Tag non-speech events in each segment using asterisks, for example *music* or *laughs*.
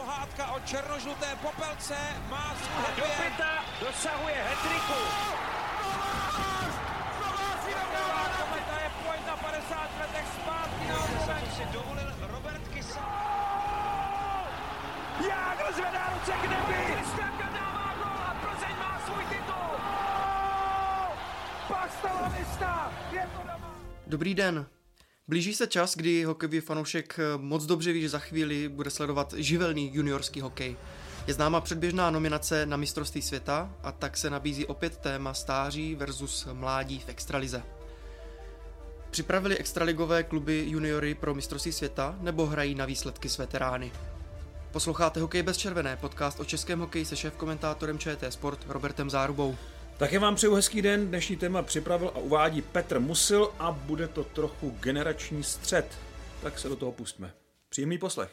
pohádka o černožluté popelce má svůj Do pěta dosahuje hetriku. Kometa je pojď na 50 letech zpátky na si dovolil Robert Kysa. Jágr zvedá ruce k nebi. Kristianka dává gol a Plzeň má svůj titul. Pasta Lavista, je to doma. Dobrý den. Blíží se čas, kdy hokejový fanoušek moc dobře ví, že za chvíli bude sledovat živelný juniorský hokej. Je známa předběžná nominace na mistrovství světa a tak se nabízí opět téma stáří versus mládí v extralize. Připravili extraligové kluby juniory pro mistrovství světa nebo hrají na výsledky s veterány? Posloucháte Hokej bez červené, podcast o českém hokeji se šéf-komentátorem ČT Sport Robertem Zárubou. Také vám přeju hezký den, dnešní téma připravil a uvádí Petr Musil a bude to trochu generační střed. Tak se do toho pustíme. Příjemný poslech.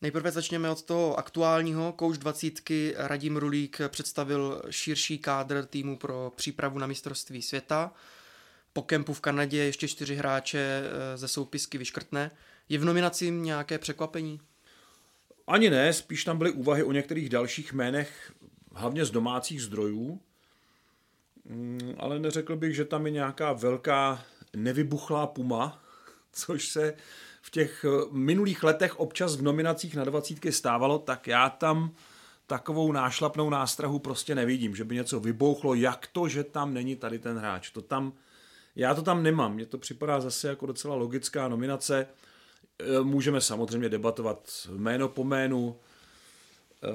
Nejprve začněme od toho aktuálního. Kouč 20 Radim Rulík představil širší kádr týmu pro přípravu na mistrovství světa. Po kempu v Kanadě ještě čtyři hráče eh, ze soupisky vyškrtne. Je v nominaci nějaké překvapení? Ani ne, spíš tam byly úvahy o některých dalších jménech, hlavně z domácích zdrojů. Mm, ale neřekl bych, že tam je nějaká velká nevybuchlá puma, *laughs* což se v těch eh, minulých letech občas v nominacích na dvacítky stávalo, tak já tam takovou nášlapnou nástrahu prostě nevidím, že by něco vybouchlo, jak to, že tam není tady ten hráč. To tam, já to tam nemám, mně to připadá zase jako docela logická nominace. Eh, můžeme samozřejmě debatovat jméno po jménu, eh,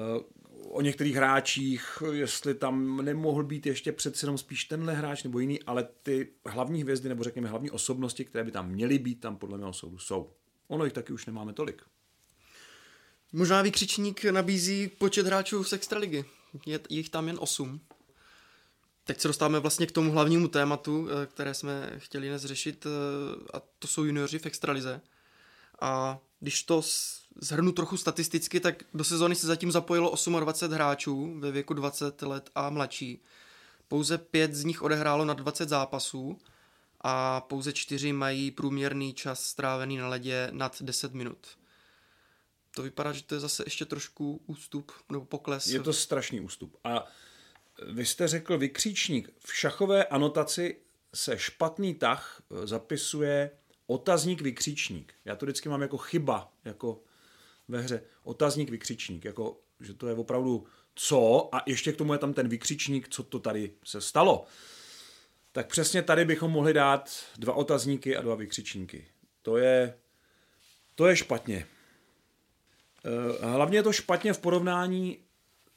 o některých hráčích, jestli tam nemohl být ještě přece jenom spíš tenhle hráč nebo jiný, ale ty hlavní hvězdy nebo řekněme hlavní osobnosti, které by tam měly být, tam podle mého soudu jsou. Ono jich taky už nemáme tolik. Možná vykřičník nabízí počet hráčů z Extraligy. Je jich tam jen 8. Teď se dostáváme vlastně k tomu hlavnímu tématu, eh, které jsme chtěli dnes řešit, eh, a to jsou junioři v Extralize. A když to zhrnu trochu statisticky, tak do sezóny se zatím zapojilo 28 hráčů ve věku 20 let a mladší. Pouze pět z nich odehrálo na 20 zápasů a pouze čtyři mají průměrný čas strávený na ledě nad 10 minut. To vypadá, že to je zase ještě trošku ústup nebo pokles. Je to strašný ústup. A vy jste řekl vykříčník. V šachové anotaci se špatný tah zapisuje otazník vykřičník. Já to vždycky mám jako chyba, jako ve hře. Otazník vykřičník, jako že to je opravdu co a ještě k tomu je tam ten vykřičník, co to tady se stalo. Tak přesně tady bychom mohli dát dva otazníky a dva vykřičníky. To je, to je špatně. Eh, hlavně je to špatně v porovnání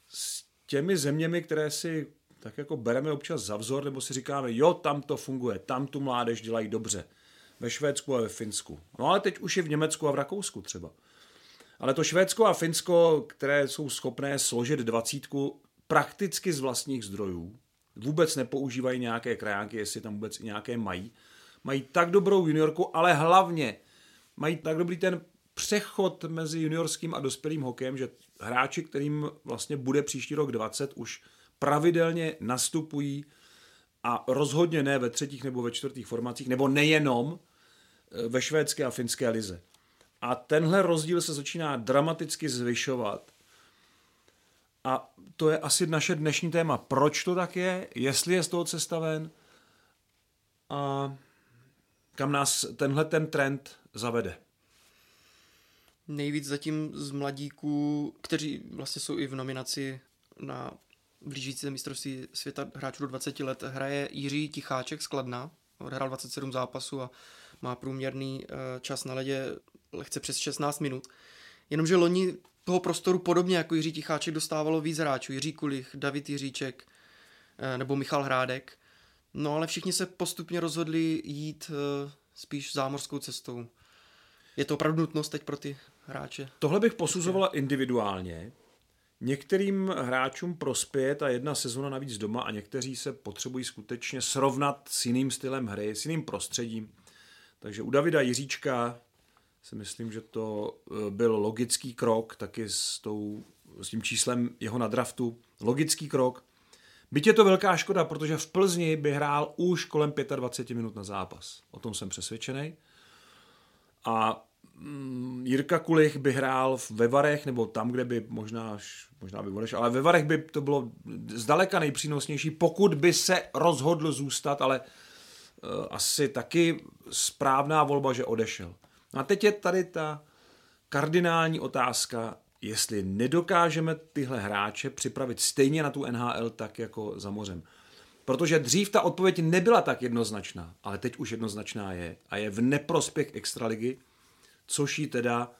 s těmi zeměmi, které si tak jako bereme občas za vzor, nebo si říkáme, jo, tam to funguje, tam tu mládež dělají dobře ve Švédsku a ve Finsku. No ale teď už je v Německu a v Rakousku třeba. Ale to Švédsko a Finsko, které jsou schopné složit dvacítku prakticky z vlastních zdrojů, vůbec nepoužívají nějaké krajánky, jestli tam vůbec nějaké mají, mají tak dobrou juniorku, ale hlavně mají tak dobrý ten přechod mezi juniorským a dospělým hokejem, že hráči, kterým vlastně bude příští rok 20, už pravidelně nastupují a rozhodně ne ve třetích nebo ve čtvrtých formacích, nebo nejenom ve švédské a finské lize. A tenhle rozdíl se začíná dramaticky zvyšovat. A to je asi naše dnešní téma. Proč to tak je? Jestli je z toho cesta ven? A kam nás tenhle ten trend zavede? Nejvíc zatím z mladíků, kteří vlastně jsou i v nominaci na blížící se mistrovství světa hráčů do 20 let, hraje Jiří Ticháček z Kladna. Odhrál 27 zápasů a má průměrný eh, čas na ledě lehce přes 16 minut. Jenomže loni toho prostoru podobně jako Jiří Ticháček dostávalo víc hráčů. Jiří Kulich, David Jiříček eh, nebo Michal Hrádek. No ale všichni se postupně rozhodli jít eh, spíš zámořskou cestou. Je to opravdu nutnost teď pro ty hráče? Tohle bych posuzovala individuálně. Některým hráčům prospěje ta jedna sezona navíc doma a někteří se potřebují skutečně srovnat s jiným stylem hry, s jiným prostředím. Takže u Davida Jiříčka si myslím, že to eh, byl logický krok, taky s, tou, s tím číslem jeho na draftu. Logický krok. Byť je to velká škoda, protože v Plzni by hrál už kolem 25 minut na zápas. O tom jsem přesvědčený. A mm, Jirka Kulich by hrál ve Varech, nebo tam, kde by možná, možná by odešel, ale ve Varech by to bylo zdaleka nejpřínosnější, pokud by se rozhodl zůstat, ale uh, asi taky správná volba, že odešel. No a teď je tady ta kardinální otázka, jestli nedokážeme tyhle hráče připravit stejně na tu NHL tak jako za mořem. Protože dřív ta odpověď nebyla tak jednoznačná, ale teď už jednoznačná je a je v neprospěch extraligy, což ji teda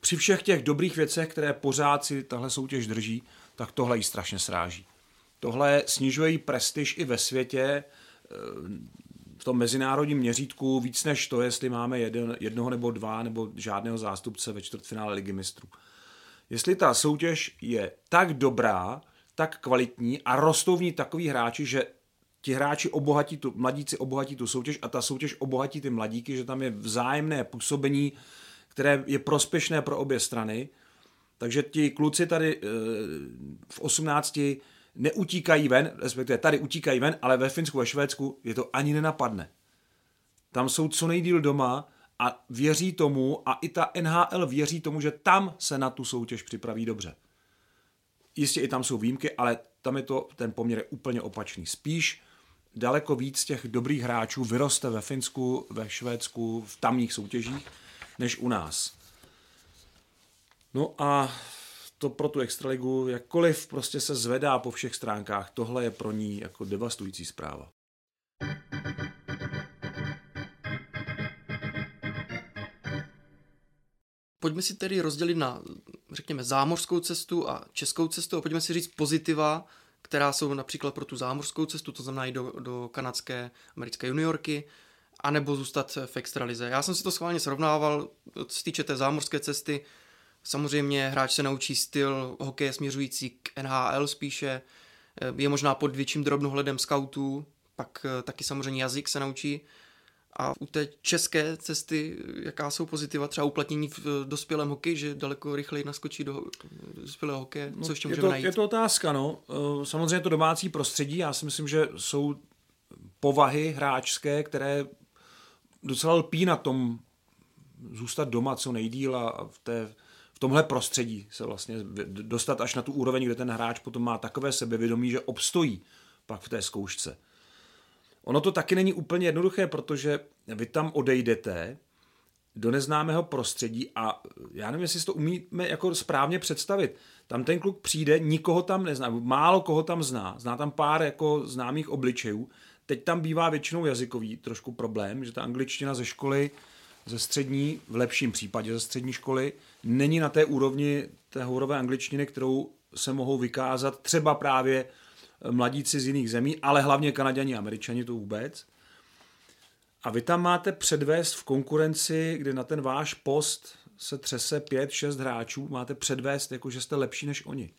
při všech těch dobrých věcech, které pořád si tahle soutěž drží, tak tohle jí strašně sráží. Tohle snižuje jí prestiž i ve světě, eh, tom mezinárodním měřítku víc než to, jestli máme jeden, jednoho nebo dva nebo žádného zástupce ve čtvrtfinále ligy mistrů. Jestli ta soutěž je tak dobrá, tak kvalitní a rostou v ní takový hráči, že ti hráči obohatí tu, mladíci obohatí tu soutěž a ta soutěž obohatí ty mladíky, že tam je vzájemné působení, které je prospěšné pro obě strany. Takže ti kluci tady eh, v 18 neutíkají ven, respektive tady utíkají ven, ale ve Finsku, ve Švédsku je to ani nenapadne. Tam jsou co nejdíl doma a věří tomu, a i ta NHL věří tomu, že tam se na tu soutěž připraví dobře. Jistě i tam jsou výjimky, ale tam je to, ten poměr je úplně opačný. Spíš daleko víc těch dobrých hráčů vyroste ve Finsku, ve Švédsku, v tamních soutěžích, než u nás. No a to pro tu extraligu, jakkoliv prostě se zvedá po všech stránkách, tohle je pro ní jako devastující zpráva. Pojďme si tedy rozdělit na, řekněme, zámořskou cestu a českou cestu a pojďme si říct pozitiva, která jsou například pro tu zámořskou cestu, to znamená i do, do kanadské, americké juniorky, anebo zůstat v extralize. Já jsem si to schválně srovnával, co se týče té zámořské cesty, samozřejmě hráč se naučí styl hokeje směřující k NHL spíše, je možná pod větším drobnohledem scoutů, pak taky samozřejmě jazyk se naučí, a u té české cesty, jaká jsou pozitiva třeba uplatnění v dospělém hokeji, že daleko rychleji naskočí do dospělého hokeje, co ještě můžeme je to, najít? Je to otázka, no. Eh, samozřejmě to domácí prostředí, já si myslím, že jsou povahy hráčské, které docela lpí na tom zůstat doma co nejdíl a v, té, v tomhle prostředí se vlastně dostat až na tu úroveň, kde ten hráč potom má takové sebevědomí, že obstojí pak v té zkoušce. Ono to taky není úplně jednoduché, protože vy tam odejdete do neznámého prostředí a já nevím, jestli si to umíme jako správně představit. Tam ten kluk přijde, nikoho tam nezná, málo koho tam zná, zná tam pár jako známých obličejů. Teď tam bývá většinou jazykový trošku problém, že ta angličtina ze školy, ze střední, v lepším případě ze střední školy, není na té úrovni té hovorové angličtiny, kterou se mohou vykázat třeba právě mladíci z jiných zemí, ale hlavně Kanaděni a Američani to vůbec. A vy tam máte předvést v konkurenci, kde na ten váš post se třese pět, šest hráčů, máte předvést, jako že jste lepší než oni.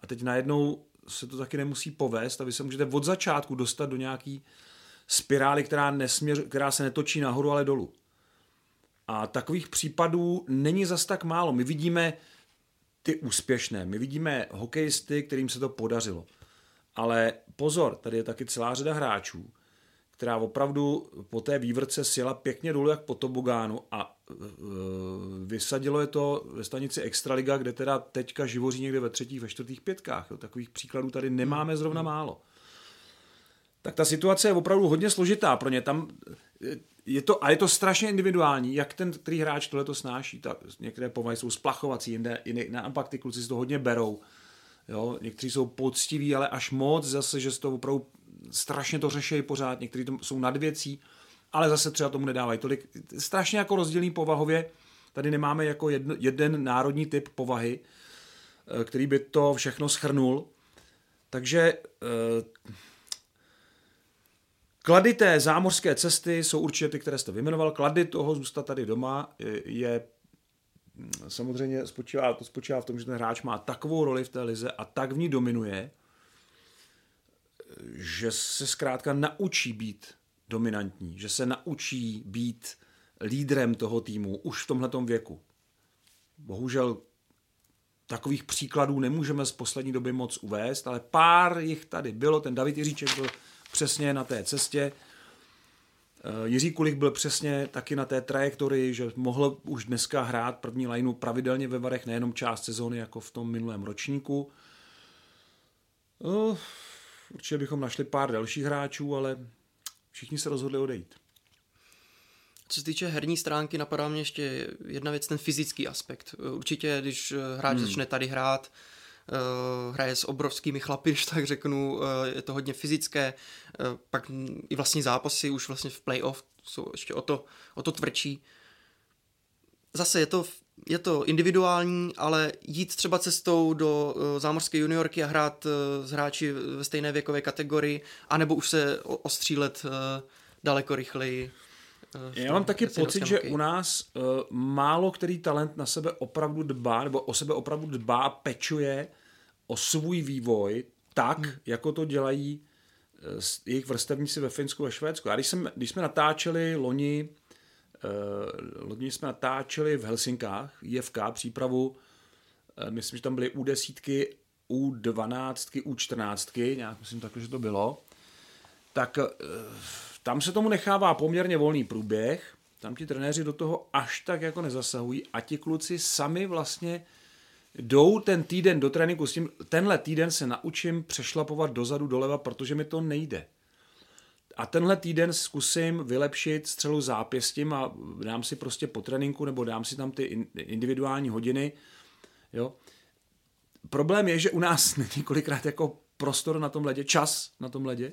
A teď najednou se to taky nemusí povést a vy se můžete od začátku dostat do nějaký spirály, která, nesměř, která se netočí nahoru, ale dolů. A takových případů není zas tak málo. My vidíme ty úspěšné, my vidíme hokejisty, kterým se to podařilo. Ale pozor, tady je taky celá řada hráčů, která opravdu po té vývrce sjela pěkně dolů jak po tobogánu a e, vysadilo je to ve stanici Extraliga, kde teda teďka živoří někde ve třetích, ve čtvrtých pětkách. Jo. Takových příkladů tady nemáme zrovna málo. Tak ta situace je opravdu hodně složitá pro ně. Tam e, je to, a je to strašně individuální, jak ten který hráč tohle to snáší. Ta, některé povahy jsou splachovací, jinde, jinde, naopak ty kluci si to hodně berou. Jo? Někteří jsou poctiví, ale až moc zase, že to opravdu strašně to řeší pořád, někteří to jsou nad věcí, ale zase třeba tomu nedávají tolik. Strašně jako rozdílný povahově, tady nemáme jako jedno, jeden národní typ povahy, eh, který by to všechno schrnul. Takže eh, klady té zámořské cesty jsou určitě ty, které jste vyjmenoval. Klady toho zůstat tady doma je samozřejmě spočívá, to spočívá v tom, že ten hráč má takovou roli v té lize a tak v ní dominuje, že se zkrátka naučí být dominantní, že se naučí být lídrem toho týmu už v tomhletom věku. Bohužel takových příkladů nemůžeme z poslední doby moc uvést, ale pár jich tady bylo. Ten David Jiříček byl přesně na té cestě. Jiří Kulich byl přesně taky na té trajektorii, že mohl už dneska hrát první lineu pravidelně ve Varech, nejenom část sezóny jako v tom minulém ročníku. Uh, určitě bychom našli pár dalších hráčů, ale všichni se rozhodli odejít. Co se týče herní stránky, napadá mě ještě jedna věc, ten fyzický aspekt. Určitě, když hráč hmm. začne tady hrát, hraje s obrovskými chlapy, *laughs* když tak řeknu, uh, je to hodně fyzické, uh, pak i vlastní zápasy už vlastně v playoff jsou ještě o to, o to tvrdší. Zase je to, je to individuální, ale jít třeba cestou do zámořské juniorky a hrát s hráči ve stejné věkové kategorii, anebo už se ostřílet daleko rychleji já mám taky pocit, že u nás uh, málo který talent na sebe opravdu dbá, nebo o sebe opravdu dbá a pečuje o svůj vývoj tak, hmm. jako to dělají uh, jejich vrstevníci ve Finsku a Švédsku. A když, jsem, když jsme natáčeli loni, uh, loni jsme natáčeli v Helsinkách, IFK přípravu, uh, myslím, že tam byly u desítky, u dvanáctky, u čtrnáctky, nějak myslím takhle, že to bylo, tak uh, tam se tomu nechává poměrně volný průběh, tam ti trenéři do toho až tak jako nezasahují a ti kluci sami vlastně jdou ten týden do tréninku s tím, tenhle týden se naučím přešlapovat dozadu doleva, protože mi to nejde. A tenhle týden zkusím vylepšit střelu zápěstím a dám si prostě po tréninku nebo dám si tam ty individuální hodiny. Jo. Problém je, že u nás *laughs* není kolikrát jako prostor na tom ledě, čas na tom ledě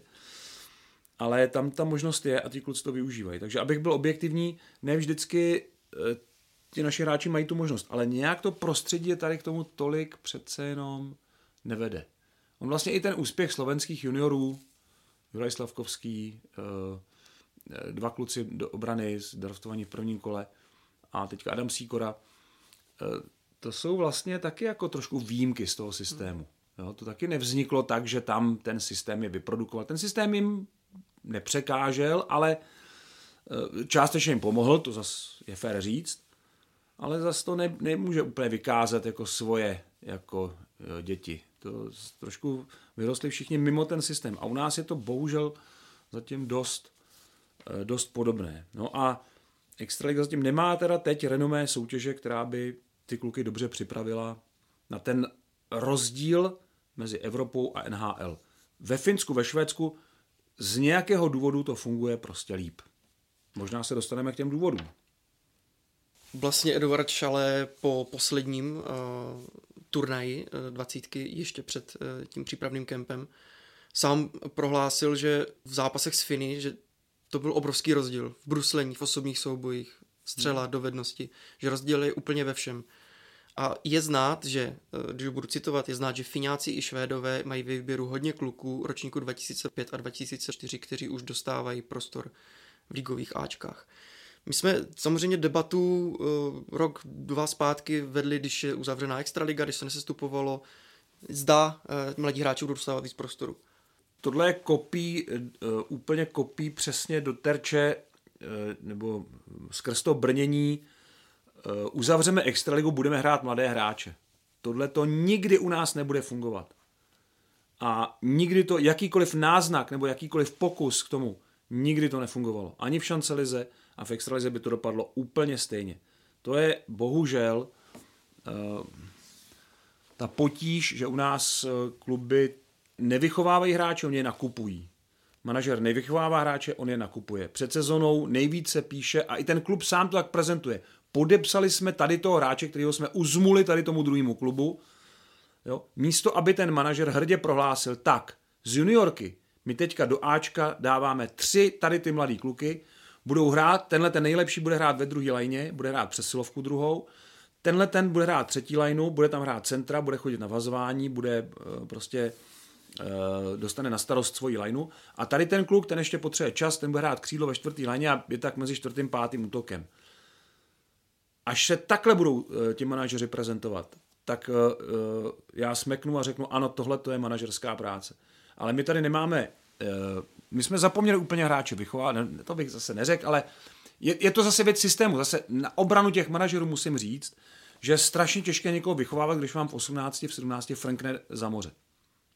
ale tam ta možnost je a ti kluci to využívají. Takže abych byl objektivní, ne vždycky eh, ti naši hráči mají tu možnost, ale nějak to prostředí je tady k tomu tolik přece jenom nevede. On vlastně i ten úspěch slovenských juniorů, Juraj Slavkovský, eh, eh, dva kluci do obrany zdraftovaní v prvním kole a teďka Adam Sýkora, to jsou vlastně taky jako trošku výjimky z toho systému. Jo, to taky nevzniklo tak, že tam ten systém je vyprodukoval. Ten systém jim nepřekážel, ale eh, částečně jim pomohl, to zase je fér říct, ale zase to ne, nemůže úplně vykázat jako svoje jako jo, děti. To trošku vyrostli všichni mimo ten systém. A u nás je to bohužel zatím dost, eh, dost podobné. No a Extraliga zatím nemá teda teď renomé soutěže, která by ty kluky dobře připravila na ten rozdíl mezi Evropou a NHL. Ve Finsku, ve Švédsku z nějakého důvodu to funguje prostě líp. Možná se dostaneme k těm důvodům. Vlastně Eduard Šale po posledním uh, turnaji uh, dvacítky ještě před uh, tím přípravným kempem sám prohlásil, že v zápasech s Finy, že to byl obrovský rozdíl v bruslení, v osobních soubojích, střela, hmm. dovednosti, že rozdíl je úplně ve všem. A je znát, že, když budu citovat, je znát, že Fináci i Švédové mají ve výběru hodně kluků ročníku 2005 a 2004, kteří už dostávají prostor v ligových Ačkách. My jsme samozřejmě debatu uh, rok, dva zpátky vedli, když je uzavřená extraliga, když se nesestupovalo, zda uh, mladí hráči budou dostávat víc prostoru. Tohle je kopí, uh, úplně kopí přesně do terče, uh, nebo skrz to brnění Eh, uzavřeme extraligu, budeme hrát mladé hráče. Tohle to nikdy u nás nebude fungovat. A nikdy to, jakýkoliv náznak nebo jakýkoliv pokus k tomu, nikdy to nefungovalo. Ani v šancelize a v extralize by to dopadlo úplně stejně. To je bohužel uh, ta potíž, že u nás uh, kluby nevychovávají hráče, oni je nakupují. Manažer nevychovává hráče, on je nakupuje. Před sezonou nejvíce píše a i ten klub sám to tak prezentuje podepsali jsme tady toho hráče, kterého jsme uzmuli tady tomu druhému klubu, jo, místo aby ten manažer hrdě prohlásil, tak, z juniorky my teďka do Ačka dáváme tři tady ty mladý kluky, budou hrát, tenhle ten nejlepší bude hrát ve druhé lajně, bude hrát přesilovku druhou, tenhle ten bude hrát třetí lajnu, bude tam hrát centra, bude chodit na vazování, bude uh, prostě uh, dostane na starost svoji lajnu. A tady ten kluk, ten ještě potřebuje čas, ten bude hrát křídlo ve čtvrtý lajně a je tak mezi čtvrtým pátým útokem. Až se takhle budou uh, ti manažeři prezentovat, tak já smeknu a řeknu, ano, tohle to je manažerská práce. Ale my tady nemáme, my jsme zapomněli úplně hráče vychovat, ne, to bych zase neřekl, ale je, je to zase věc systému. Zase na obranu těch manažerů musím říct, že je strašně těžké někoho vychovávat, když vám v 18, v 17 frankne za moře.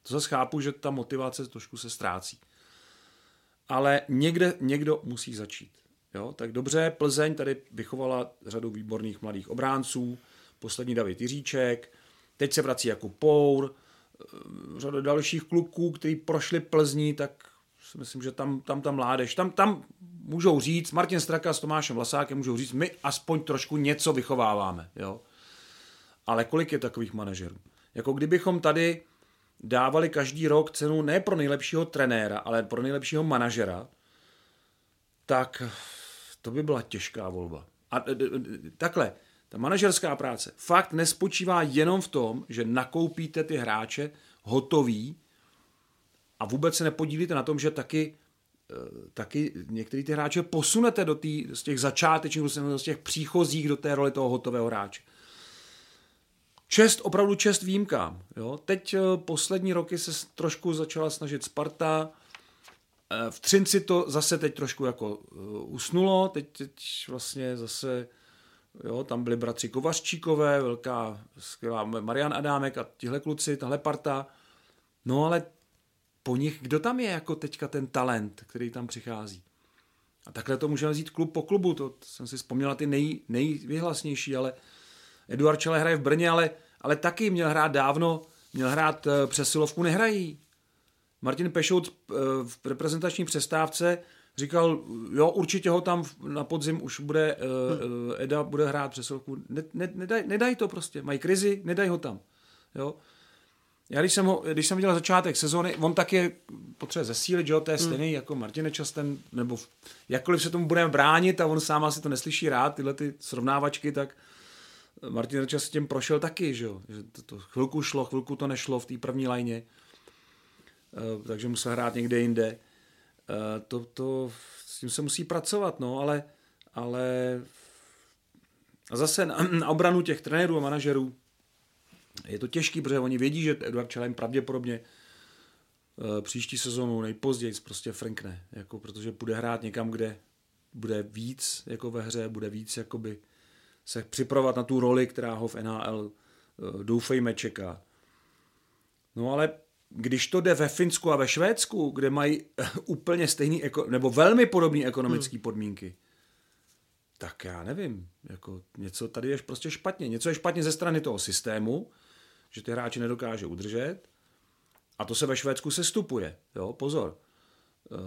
To zase chápu, že ta motivace trošku se ztrácí. ale někde někdo musí začít. Jo? Tak dobře, Plzeň tady vychovala řadu výborných mladých obránců, poslední David Jiříček, teď se vrací jako Pour, eh, řada dalších kluků, kteří prošli Plzní, tak si myslím, že tam, tam ta mládež, tam, tam můžou říct, Martin Straka s Tomášem Vlasákem můžou říct, my aspoň trošku něco vychováváme. Jo? Ale kolik je takových manažerů? Jako kdybychom tady dávali každý rok cenu ne pro nejlepšího trenéra, ale pro nejlepšího manažera, tak to by byla těžká volba. A takhle, ta manažerská práce fakt nespočívá jenom v tom, že nakoupíte ty hráče hotový a vůbec se nepodílíte na tom, že taky eh, taky některý ty hráče posunete do tý, z těch začátečních, z těch příchozích do té roli toho hotového hráče. Čest, opravdu čest výjimkám. Jo? Teď eh, poslední roky se trošku začala snažit Sparta, eh, v Třinci to zase teď trošku jako usnulo, teď, teď vlastně zase Jo, tam byli bratři Kovařčíkové, velká, skvělá Marian Adámek a tihle kluci, tahle parta. No ale po nich, kdo tam je jako teďka ten talent, který tam přichází? A takhle to můžeme vzít klub po klubu, to jsem si vzpomněl na ty nej, nejvyhlasnější, ale Eduard Čele hraje v Brně, ale, ale taky měl hrát dávno, měl hrát eh, přesilovku, nehrají. Martin Pešout eh, v reprezentační přestávce říkal, jo, určitě ho tam na podzim už bude, hmm. Eda bude hrát přesilovku. Ne, ne, nedaj, nedaj to prostě, mají krizi, nedaj ho tam. Jo. Já když jsem, ho, když jsem viděl začátek sezóny, on tak je potřebuje zesílit, že jo, to je hmm. stejný hmm. jako Martin Časten, nebo jakkoliv se tomu budeme bránit a on sám asi to neslyší rád, tyhle ty srovnávačky, tak Martin Čas tím prošel taky, že jo, že to, to chvilku šlo, chvilku to nešlo v té první lajně, uh, takže musel hrát někde jinde. Uh, to, to, s tím se musí pracovat, no, ale, ale a zase na, na obranu těch trenérů a manažerů je to těžký, protože oni vědí, že Eduard Čelem pravděpodobně uh, příští sezonu nejpozději prostě frankne, jako, protože bude hrát někam, kde bude víc jako ve hře, bude víc jakoby se připravovat na tu roli, která ho v NHL uh, doufejme čeká. No ale když to jde ve Finsku a ve Švédsku, kde mají úplně stejný, nebo velmi podobné ekonomické hmm. podmínky, tak já nevím, jako něco tady je prostě špatně. Něco je špatně ze strany toho systému, že ty hráči nedokáže udržet a to se ve Švédsku se stupuje. Jo, pozor.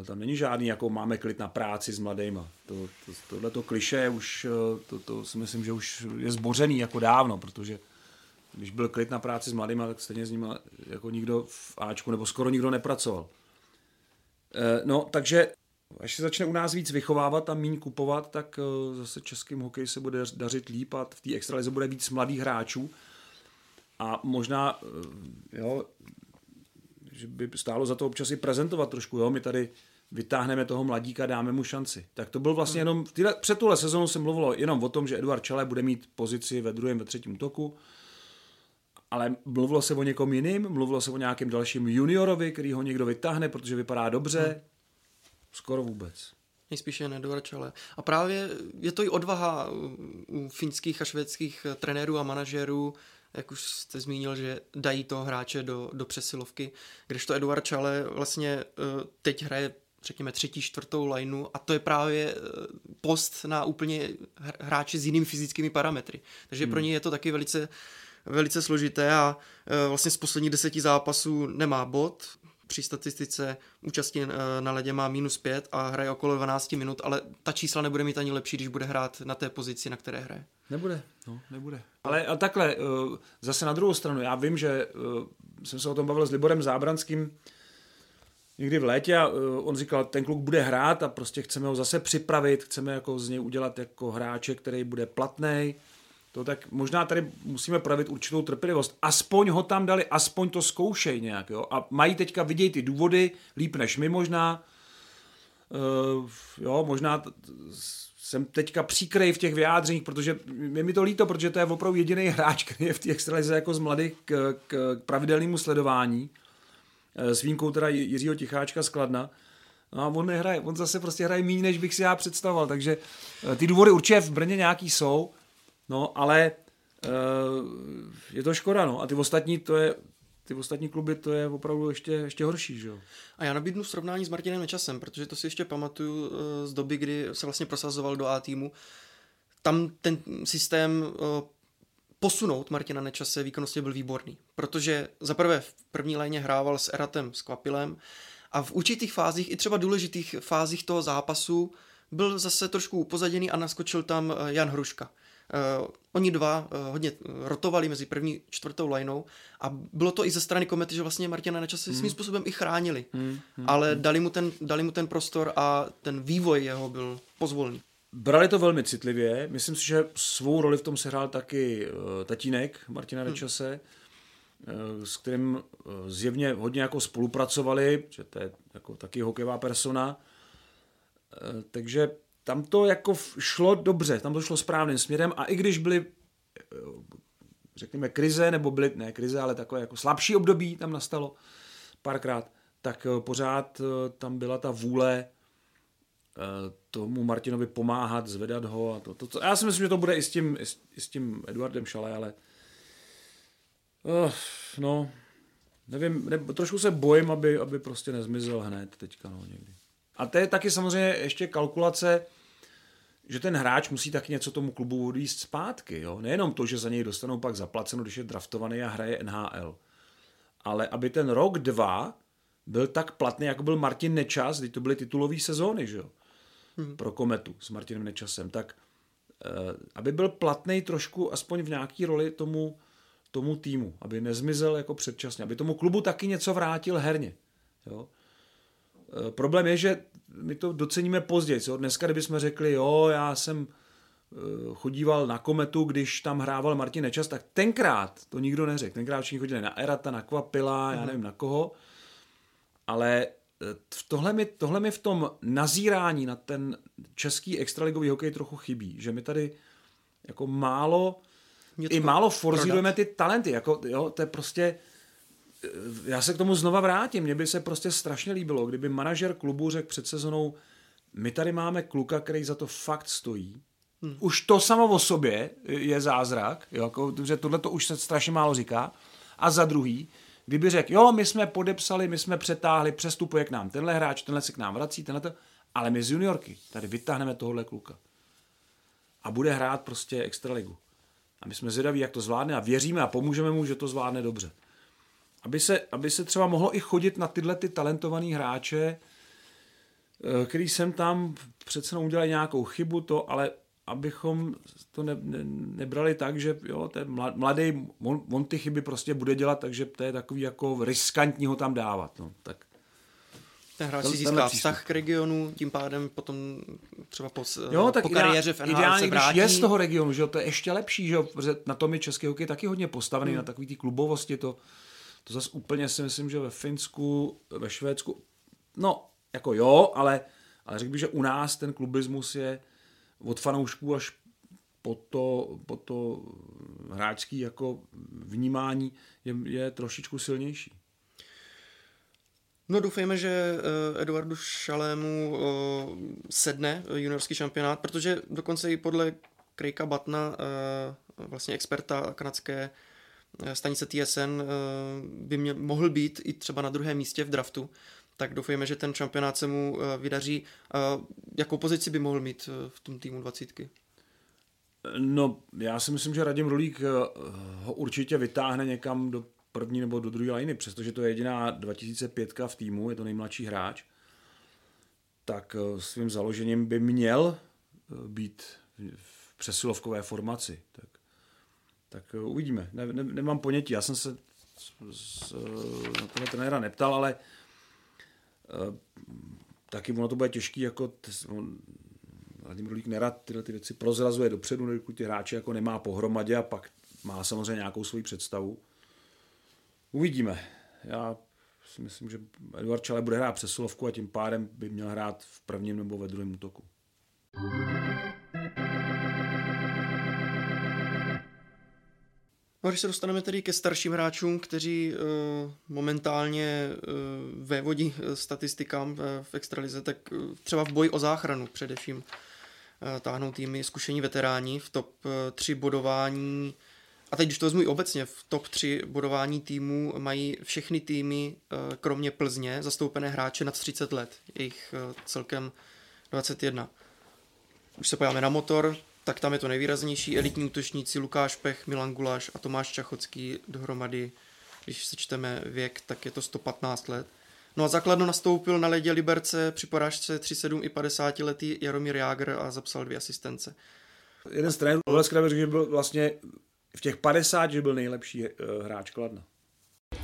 E, tam není žádný, jako máme klid na práci s mladejma. To, to, tohleto kliše už, e, to, to si myslím, že už je zbořený jako dávno, protože když byl klid na práci s mladými, tak stejně s nimi jako nikdo v Ačku nebo skoro nikdo nepracoval. E, no, takže až se začne u nás víc vychovávat a míň kupovat, tak zase českým hokeji se bude dařit líp a v té extralize bude víc mladých hráčů, a možná, eh, jo, že by stálo za to občas i prezentovat trošku, jo, my tady vytáhneme toho mladíka, dáme mu šanci. Tak to byl vlastně jenom, týhle, před tuhle sezónu se mluvilo jenom o tom, že Eduard Čele bude mít pozici ve druhém, ve třetím toku, ale mluvilo se o někom jiným, mluvilo se o nějakém dalším juniorovi, který ho někdo vytáhne, protože vypadá dobře. Hmm. Skoro vůbec. Nejspíše jen Eduard Čele. A právě je to i odvaha u finských a švédských trenérů a manažerů jak už jste zmínil, že dají toho hráče do, do přesilovky, kdežto Eduard Čale vlastně eh, teď hraje řekněme třetí, čtvrtou lineu a to je právě eh, post na úplně hráči s jinými fyzickými parametry. Takže hmm. pro ně je to taky velice, velice složité a eh, vlastně z posledních deseti zápasů nemá bod, při statistice účasti na ledě má minus 5 a hraje okolo 12 minut, ale ta čísla nebude mít ani lepší, když bude hrát na té pozici, na které hraje. Nebude, no, nebude. Ale a takhle, eh, zase na druhou stranu, já vím, že eh, jsem se o tom bavil s Liborem Zábranským někdy v létě a eh, on říkal, ten kluk bude hrát a prostě chceme ho zase připravit, chceme jako z něj udělat jako hráče, který bude platný. To tak možná tady musíme pravit určitou trpělivost. Aspoň ho tam dali, aspoň to zkoušej nějak. Jo? A mají teďka vidět ty důvody, líp než my možná. Uh, jo, možná t- jsem teďka příkrej v těch vyjádřeních, protože je mi to líto, protože to je opravdu jediný hráč, který je v té extralize jako z mladých k, k, k pravidelnému sledování. Eh, s výjimkou teda Jiřího Ticháčka z Kladna. No a on nehraje, on zase prostě hraje méně, než bych si já představoval, takže eh, ty důvody určitě v Brně nějaký jsou, no ale uh, je to škoda, no a ty ostatní, to je, ty ostatní kluby to je opravdu ještě, ještě horší, že jo. A já nabídnu srovnání s Martinem Nečasem, protože to si ještě pamatuju z doby, kdy se vlastně prosazoval do A týmu. Tam ten systém posunout Martina Nečase výkonnostně byl výborný, protože za prvé v první léně hrával s Eratem, s Kvapilem a v určitých fázích, i třeba důležitých fázích toho zápasu, byl zase trošku upozaděný a naskočil tam eh, Jan Hruška. Uh, oni dva uh, hodně rotovali mezi první čtvrtou lineou a bylo to i ze strany komety, že vlastně Martina Nečase hmm. svým způsobem i chránili, hmm. Hmm. ale dali mu, ten, dali mu ten prostor a ten vývoj jeho byl pozvolný. Brali to velmi citlivě. Myslím si, že svou roli v tom sehrál taky uh, tatínek Martina hmm. Nečase, uh, s kterým uh, zjevně hodně jako spolupracovali, že to je jako taky hokejová persona. Uh, takže tam to jako šlo dobře, tam to šlo správným směrem a i když byly řekněme krize, nebo byly, ne krize, ale takové jako slabší období tam nastalo párkrát, tak pořád tam byla ta vůle Eh, tomu Martinovi pomáhat, zvedat ho. A to, to, to, já si myslím, že to bude i s tím, i s tím Eduardem Šale, ale uh, no, nevím, ne, trošku se bojím, aby, aby prostě nezmizel hned teďka, no, někdy. A to je taky samozřejmě ještě kalkulace, že ten hráč musí taky něco tomu klubu odvíst zpátky. Jo? Nejenom to, že za něj dostanou pak zaplaceno, když je draftovaný a hraje NHL. Ale aby ten rok, dva byl tak platný, jako byl Martin Nečas, kdy to byly titulové sezóny, že jo? hmm. pro Kometu s Martinem Nečasem, tak eh, aby byl platný trošku aspoň v nějaký roli tomu, tomu týmu, aby nezmizel jako předčasně, aby tomu klubu taky něco vrátil herně. Jo? Eh, problém je, že my to doceníme později. Co? Dneska, kdybychom řekli, jo, já jsem eh, chodíval na Kometu, když tam hrával Martin Nečas, tak tenkrát to nikdo neřekl. Tenkrát všichni chodili na Erata, na Kvapila, já hmm. nevím na koho, ale tohle mi, tohle mi v tom nazírání na ten český extraligový hokej trochu chybí, že my tady jako málo Něco i málo forzírujeme ty talenty, jako jo, to je prostě eh, já se k tomu znova vrátím, mně by se prostě strašně líbilo, kdyby manažer klubu řekl před sezonou, my tady máme kluka, který za to fakt stojí, Hmm. Už to samo o sobě je zázrak, jo, jako, že tohle to už se strašně málo říká. A za druhý, Kdyby řekl, jo, my jsme podepsali, my jsme přetáhli, přestupuje k nám tenhle hráč, tenhle se k nám vrací, tenhle to, ale my z juniorky tady vytáhneme tohohle kluka. A bude hrát prostě extraligu. A my jsme zvědaví, jak to zvládne a věříme a pomůžeme mu, že to zvládne dobře. Aby se, aby se třeba mohlo i chodit na tyhle ty talentovaný hráče, eh, který jsem tam přece udělali nějakou chybu, to, ale abychom to ne, ne, nebrali tak, že jo, ten mladý, on, on ty chyby prostě bude dělat, takže to je takový jako riskantní ho tam dávat. No, tak. Ten hráč si získá vztah k regionu, tím pádem potom třeba po, jo, tak po kariéře v NHL ideálně, se vrátí. když je z toho regionu, že jo, to je ještě lepší, že jo, protože na tom je český hokej taky hodně postavený, hmm. na takový ty klubovosti, to, to zase úplně si myslím, že ve Finsku, ve Švédsku, no, jako jo, ale, ale řekl bych, že u nás ten klubismus je, od fanoušků až po to, po to hráčský jako vnímání je, je trošičku silnější. No doufejme, že eh, Eduardu Šalému eh, sedne juniorský šampionát, protože dokonce i podle Krejka Batna, eh, vlastně experta kanadské stanice TSN, by mě, mohl být i třeba na druhém místě v draftu tak doufejme, že ten šampionát se mu eh, vydaří. Jakou pozici by mohl mít eh, v tom týmu dvacítky? No, já si myslím, že Radim Rulík eh, ho určitě vytáhne někam do první nebo do druhé liny, přestože to je jediná 2005 v týmu, je to nejmladší hráč, tak svým založením by měl být v přesilovkové formaci. Tak, tak uvidíme. Ne, ne, nemám ponětí. Já jsem se s, s, na toho trenéra neptal, ale Eh, taky ono to bude těžký, jako Vladimír Rulík nerad tyhle ty věci prozrazuje dopředu, dokud ty hráče jako nemá pohromadě a pak má samozřejmě nějakou svoji představu. Uvidíme. Já si myslím, že Eduard Čale bude hrát přesilovku a tím pádem by měl hrát v prvním nebo ve druhém útoku. No, když se dostaneme tedy ke starším hráčům, kteří uh, momentálně uh, vévodí eh, statistikám uh, v extralize, tak uh, třeba v boji o záchranu především uh, táhnou týmy zkušení veteráni v top uh, 3 bodování A teď, když to vezmu obecně, v top 3 bodování týmů mají všechny týmy, eh, kromě Plzně, zastoupené hráče nad 30 let. Jejich eh, celkem 21. Když se podíváme na motor, tak tam je to nejvýraznější. Elitní útočníci Lukáš Pech, Milan Guláš a Tomáš Čachocký dohromady, když se čteme věk, tak je to 115 let. No a základno nastoupil na ledě Liberce při porážce 3-7 i 50 letý Jaromír Jágr a zapsal dvě asistence. Jeden z trenérů řekl, že byl vlastně v těch 50, že byl nejlepší uh, hráč Kladna.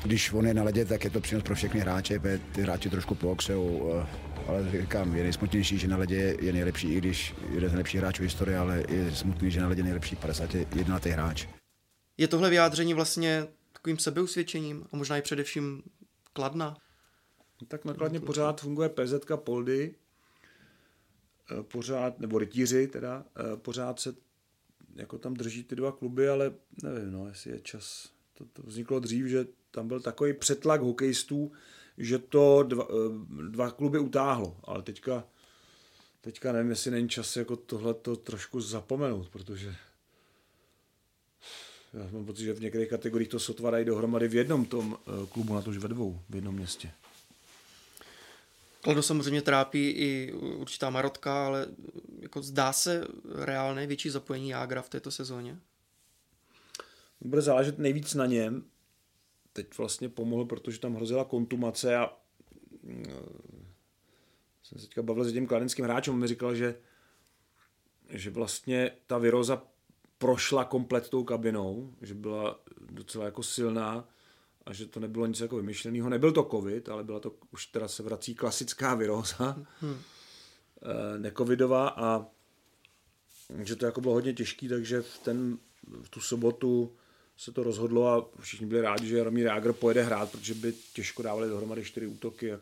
Když on je na ledě, tak je to přínos pro všechny hráče, ty hráči trošku pookřou, eh, ale říkám, je nejsmutnější, že na ledě je nejlepší, i když jeden z nejlepších hráčů historie, ale je smutný, že na ledě je nejlepší 51 hráč. Je tohle vyjádření vlastně takovým sebeusvědčením a možná i především Kladna? Tak nakladně pořád funguje PZ Poldy, eh, pořád, nebo rytíři teda, eh, pořád se jako tam drží ty dva kluby, ale nevím, no, jestli je čas. To, to vzniklo dřív, že tam byl takový přetlak hokejistů, že to dva, eh, dva kluby utáhlo, ale teďka, teďka nevím, jestli není čas jako tohle to trošku zapomenout, protože já mám pocit, že v některých kategoriích to sotva dají dohromady v jednom tom klubu, na tož ve dvou, v jednom městě. Klado samozřejmě trápí i určitá marotka, ale jako zdá se reálné větší zapojení Jágra v této sezóně? Bude záležet nejvíc na něm. Teď vlastně pomohl, protože tam hrozila kontumace a mm, jsem se teďka bavil s jedním kladenským hráčem, on mi říkal, že, že vlastně ta viroza prošla komplet tou kabinou, že byla docela jako silná a že to nebylo nic jako vymyšleného. Nebyl to covid, ale byla to, už teda se vrací klasická viróza, hmm. necovidová a že to jako bylo hodně těžký, takže v, ten, v tu sobotu se to rozhodlo a všichni byli rádi, že Jaromír Jágr pojede hrát, protože by těžko dávali dohromady čtyři útoky a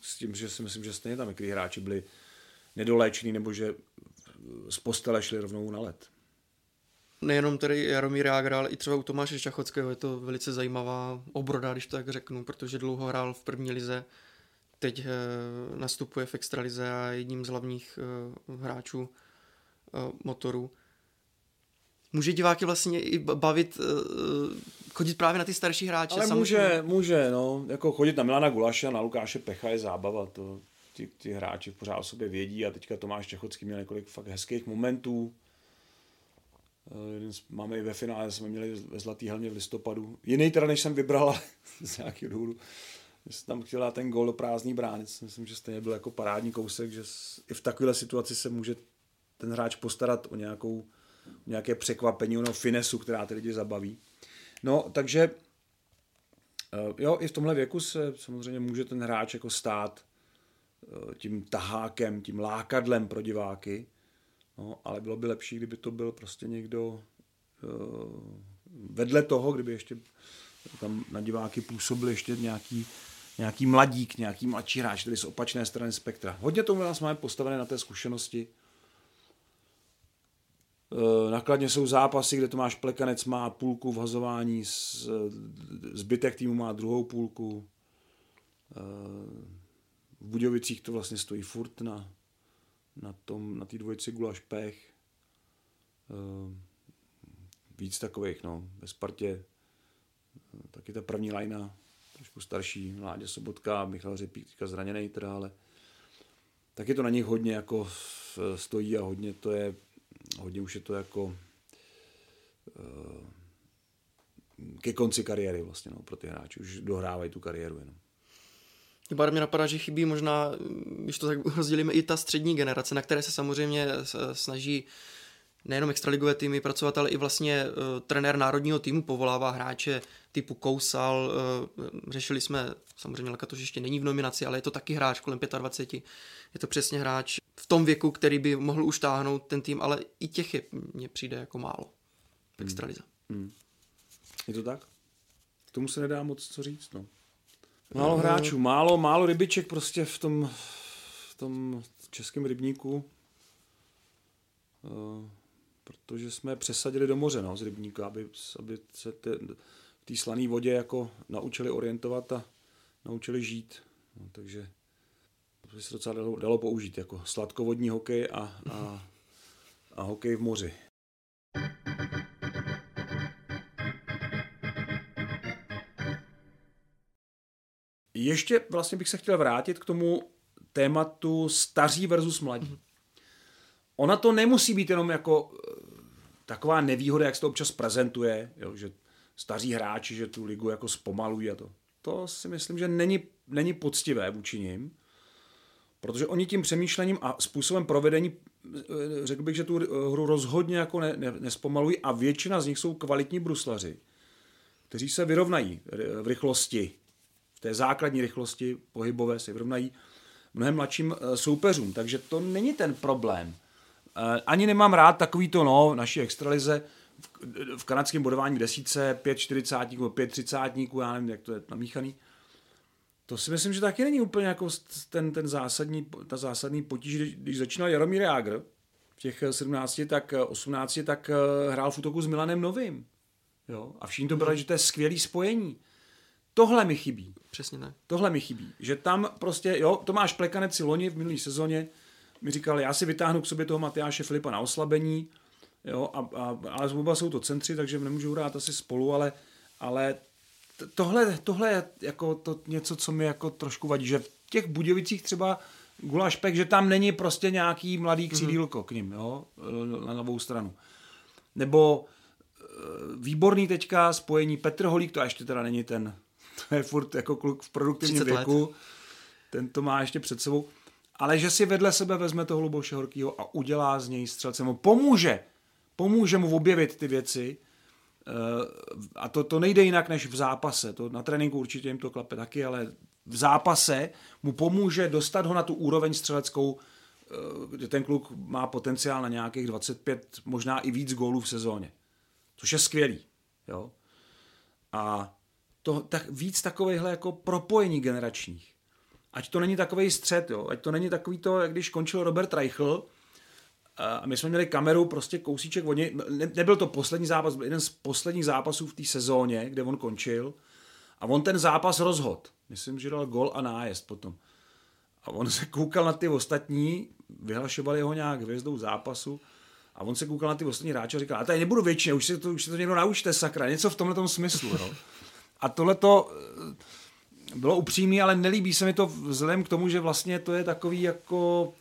s tím, že si myslím, že stejně tam některý hráči byli nedoléčení nebo že z postele šli rovnou na let nejenom tedy Jaromír Jágr, ale i třeba u Tomáše Šachockého je to velice zajímavá obroda, když to tak řeknu, protože dlouho hrál v první lize, teď eh, nastupuje v extralize a je jedním z hlavních eh, hráčů eh, motoru. Může diváky vlastně i bavit, chodit právě na ty starší hráče. Ale samozřejmě. může, může, no, jako chodit na Milana Gulaše a na Lukáše Pecha je zábava, to ty, ty hráči pořád o sobě vědí a teďka Tomáš Čechocký měl několik fakt hezkých momentů, Eh, máme i ve finále, jsme měli ve Zlatý helmě v listopadu. Jiný teda, než jsem vybral, ale *laughs* z nějakého důvodu. Jsem tam chtěl dát ten gól do prázdný brány. Myslím, že stejně byl jako parádní kousek, že i v takové situaci se může ten hráč postarat o nějakou, nějaké překvapení, o finesu, která ty lidi zabaví. No, takže eh, jo, i v tomhle věku se samozřejmě může ten hráč jako stát eh, tím tahákem, tím lákadlem pro diváky, No, ale bylo by lepší, kdyby to byl prostě někdo uh, vedle toho, kdyby ještě tam na diváky působil ještě nějaký, nějaký mladík, nějaký mladší hráč, tedy z opačné strany spektra. Hodně tomu nás máme postavené na té zkušenosti. Uh, nakladně jsou zápasy, kde Tomáš Plekanec má půlku v hazování, zbytek týmu má druhou půlku. Uh, v Budějovicích to vlastně stojí furt na na tom, na té dvojici Gulaš Pech. Víc takových, no. Ve Spartě taky ta první lajna, trošku starší, Mládě Sobotka, Michal Řepík, teďka zraněný teda, ale taky to na nich hodně jako stojí a hodně to je, hodně už je to jako uh, ke konci kariéry vlastně, no, pro ty hráči. Už dohrávají tu kariéru jenom. Pár mě napadá, že chybí možná, když to tak *laughs* rozdělíme, i ta střední generace, na které se samozřejmě snaží nejenom extraligové týmy pracovat, ale i vlastně uh, trenér národního týmu povolává hráče typu Kousal. Uh, řešili jsme, samozřejmě Lakatoš ještě není v nominaci, ale je to taky hráč kolem 25. Je to přesně hráč v tom věku, který by mohl už táhnout ten tým, ale i těch je, mně přijde jako málo v hmm. extralize. Hmm. Hmm. Je to tak? K tomu se nedá moc co říct, no. Málo hráčů, málo, málo rybiček prostě v tom, v tom českém rybníku. Uh, protože jsme přesadili do moře no, z rybníka, aby, aby se ty, v té slané vodě jako naučili orientovat a naučili žít. No, takže to se docela dalo, dalo použít jako sladkovodní hokej a, a, a hokej v moři. Ještě vlastně bych se chtěl vrátit k tomu tématu staří versus mladí. Mhm. Ona to nemusí být jenom jako taková nevýhoda, jak se to občas prezentuje, jo, že staří hráči, že tu ligu jako zpomalují a to. To si myslím, že není, není poctivé vůči nim, protože oni tím přemýšlením a způsobem provedení, eh, řekl bych, že tu hru rozhodně jako ne, ne, nespomalují a většina z nich jsou kvalitní bruslaři, kteří se vyrovnají v rychlosti, v té základní rychlosti pohybové se vyrovnají mnohem mladším eh, soupeřům, takže to není ten problém. Eh, ani nemám rád takový to, no, naší extralize, v, v kanadském bodování v desíce, pět čtyřicátníků, pět třicátníků, já nevím, jak to je namíchaný. To si myslím, že taky není úplně jako ten, ten zásadní, ta zásadní potíž, když, když začínal Jaromír Jágr v těch 17, tak 18, tak eh, hrál v útoku s Milanem Novým. Jo? A všichni to brali, že to je skvělý spojení. Tohle mi chybí. Přesně tak. Tohle mi chybí. Že tam prostě, jo, Tomáš Plekanec si loni v minulý sezóně mi říkal, já si vytáhnu k sobě toho Matyáše Filipa na oslabení, jo, a, a, ale oba jsou to centři, takže nemůžu hrát asi spolu, ale, ale tohle, tohle je jako to něco, co mi jako trošku vadí, že v těch Budějovicích třeba Gulaš Pek, že tam není prostě nějaký mladý křídílko k ním, jo, na novou stranu. Nebo e, výborný teďka spojení Petr Holík, to ještě teda není ten, *laughs* to je furt jako kluk v produktivním věku, let. ten to má ještě před sebou, ale že si vedle sebe vezme toho Luboše Horkýho a udělá z něj střelce, mu pomůže, pomůže mu objevit ty věci, Eh, a to, to nejde jinak než v zápase. To na tréninku určitě jim to klape taky, ale v zápase mu pomůže dostat ho na tu úroveň střeleckou, eh, kde ten kluk má potenciál na nějakých 25, možná i víc gólů v sezóně. Což je skvělý. Jo? A to, tak víc takovýchhle jako propojení generačních. Ať to není takový střed, jo? ať to není takový to, jak když končil Robert Reichl, a my jsme měli kameru prostě kousíček od něj. Ne, nebyl to poslední zápas, byl jeden z posledních zápasů v té sezóně, kde on končil. A on ten zápas rozhod. Myslím, že dal gol a nájezd potom. A on se koukal na ty ostatní, vyhlašovali ho nějak hvězdou zápasu. A on se koukal na ty ostatní hráče a říkal, a tady nebudu většině, už si to, už si to někdo naučte, sakra, něco v tomhle smyslu. No. A tohle to bylo upřímné, ale nelíbí se mi to vzhledem k tomu, že vlastně to je takový jako